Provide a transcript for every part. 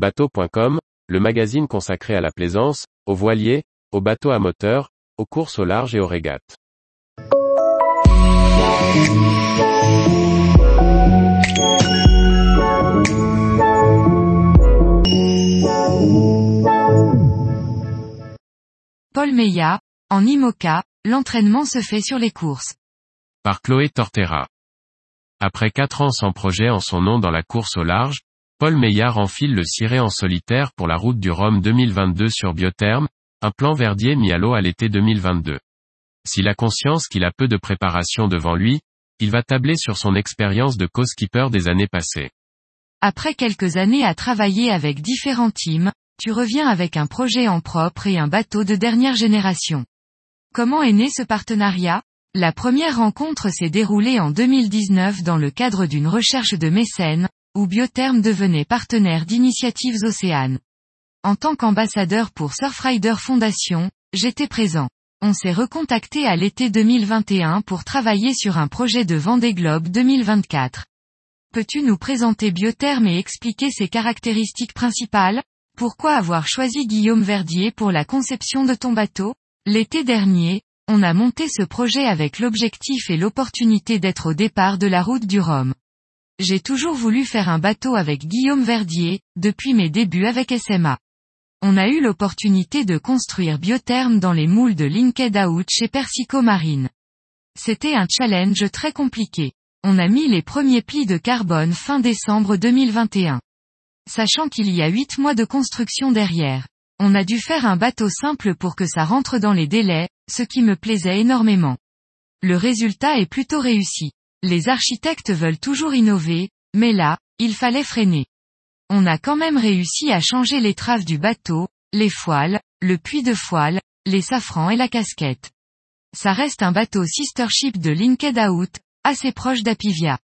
Bateau.com, le magazine consacré à la plaisance, aux voiliers, aux bateaux à moteur, aux courses au large et aux régates. Paul Meillat, en IMOCA, l'entraînement se fait sur les courses. Par Chloé Tortera. Après quatre ans sans projet en son nom dans la course au large, Paul Meillard enfile le ciré en solitaire pour la route du Rhum 2022 sur Biotherme, un plan verdier mis à l'eau à l'été 2022. S'il a conscience qu'il a peu de préparation devant lui, il va tabler sur son expérience de co-skipper des années passées. Après quelques années à travailler avec différents teams, tu reviens avec un projet en propre et un bateau de dernière génération. Comment est né ce partenariat? La première rencontre s'est déroulée en 2019 dans le cadre d'une recherche de mécènes, où Biotherm devenait partenaire d'Initiatives Océanes. En tant qu'ambassadeur pour Surfrider Foundation, j'étais présent. On s'est recontacté à l'été 2021 pour travailler sur un projet de Vendée Globe 2024. Peux-tu nous présenter Biotherm et expliquer ses caractéristiques principales? Pourquoi avoir choisi Guillaume Verdier pour la conception de ton bateau? L'été dernier, on a monté ce projet avec l'objectif et l'opportunité d'être au départ de la route du Rhum. J'ai toujours voulu faire un bateau avec Guillaume Verdier, depuis mes débuts avec SMA. On a eu l'opportunité de construire Biotherm dans les moules de Linked Out chez Persico Marine. C'était un challenge très compliqué. On a mis les premiers plis de carbone fin décembre 2021 sachant qu'il y a 8 mois de construction derrière. On a dû faire un bateau simple pour que ça rentre dans les délais, ce qui me plaisait énormément. Le résultat est plutôt réussi. Les architectes veulent toujours innover, mais là, il fallait freiner. On a quand même réussi à changer les traves du bateau, les foiles, le puits de foile, les safrans et la casquette. Ça reste un bateau sister ship de Linked Out, assez proche d'Apivia.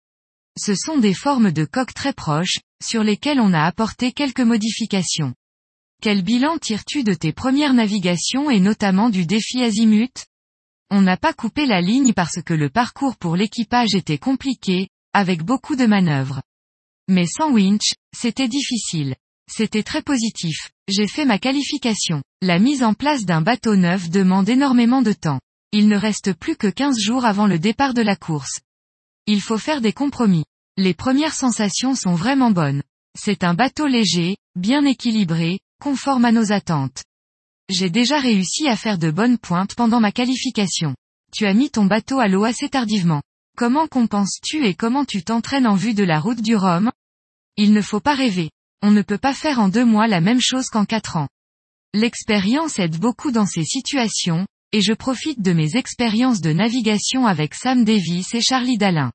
Ce sont des formes de coques très proches, sur lesquelles on a apporté quelques modifications. Quel bilan tires-tu de tes premières navigations et notamment du défi Azimut? On n'a pas coupé la ligne parce que le parcours pour l'équipage était compliqué, avec beaucoup de manœuvres. Mais sans winch, c'était difficile. C'était très positif. J'ai fait ma qualification. La mise en place d'un bateau neuf demande énormément de temps. Il ne reste plus que 15 jours avant le départ de la course. Il faut faire des compromis. Les premières sensations sont vraiment bonnes. C'est un bateau léger, bien équilibré, conforme à nos attentes. J'ai déjà réussi à faire de bonnes pointes pendant ma qualification. Tu as mis ton bateau à l'eau assez tardivement. Comment compenses-tu et comment tu t'entraînes en vue de la route du Rhum? Il ne faut pas rêver. On ne peut pas faire en deux mois la même chose qu'en quatre ans. L'expérience aide beaucoup dans ces situations, et je profite de mes expériences de navigation avec Sam Davis et Charlie Dalin.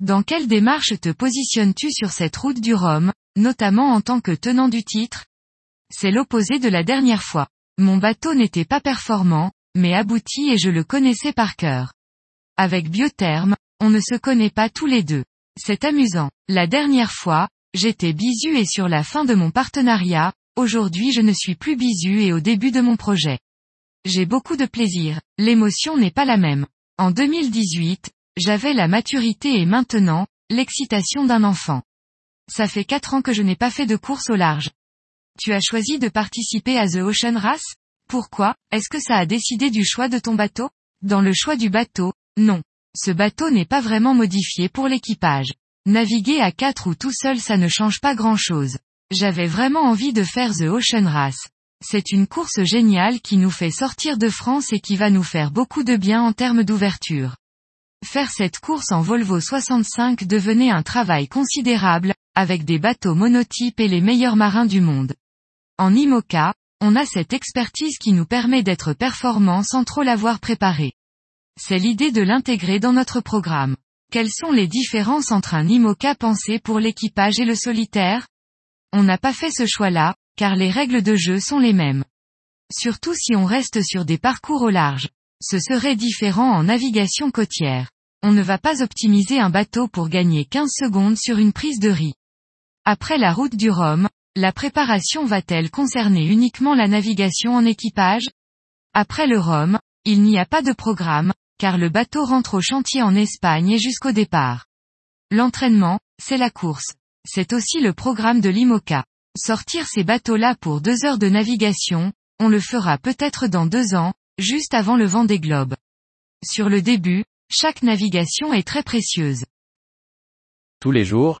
Dans quelle démarche te positionnes-tu sur cette route du Rhum, notamment en tant que tenant du titre? C'est l'opposé de la dernière fois. Mon bateau n'était pas performant, mais abouti et je le connaissais par cœur. Avec Biotherme, on ne se connaît pas tous les deux. C'est amusant. La dernière fois, j'étais bisu et sur la fin de mon partenariat, aujourd'hui je ne suis plus bisu et au début de mon projet. J'ai beaucoup de plaisir, l'émotion n'est pas la même. En 2018, j'avais la maturité et maintenant, l'excitation d'un enfant. Ça fait quatre ans que je n'ai pas fait de course au large. Tu as choisi de participer à The Ocean Race? Pourquoi? Est-ce que ça a décidé du choix de ton bateau? Dans le choix du bateau, non. Ce bateau n'est pas vraiment modifié pour l'équipage. Naviguer à quatre ou tout seul ça ne change pas grand chose. J'avais vraiment envie de faire The Ocean Race. C'est une course géniale qui nous fait sortir de France et qui va nous faire beaucoup de bien en termes d'ouverture. Faire cette course en Volvo 65 devenait un travail considérable, avec des bateaux monotypes et les meilleurs marins du monde. En IMOCA, on a cette expertise qui nous permet d'être performants sans trop l'avoir préparé. C'est l'idée de l'intégrer dans notre programme. Quelles sont les différences entre un IMOCA pensé pour l'équipage et le solitaire? On n'a pas fait ce choix-là, car les règles de jeu sont les mêmes. Surtout si on reste sur des parcours au large. Ce serait différent en navigation côtière. On ne va pas optimiser un bateau pour gagner 15 secondes sur une prise de riz. Après la route du Rhum, la préparation va-t-elle concerner uniquement la navigation en équipage? Après le Rhum, il n'y a pas de programme, car le bateau rentre au chantier en Espagne et jusqu'au départ. L'entraînement, c'est la course. C'est aussi le programme de l'IMOCA. Sortir ces bateaux-là pour deux heures de navigation, on le fera peut-être dans deux ans, juste avant le vent des globes. Sur le début, chaque navigation est très précieuse. Tous les jours,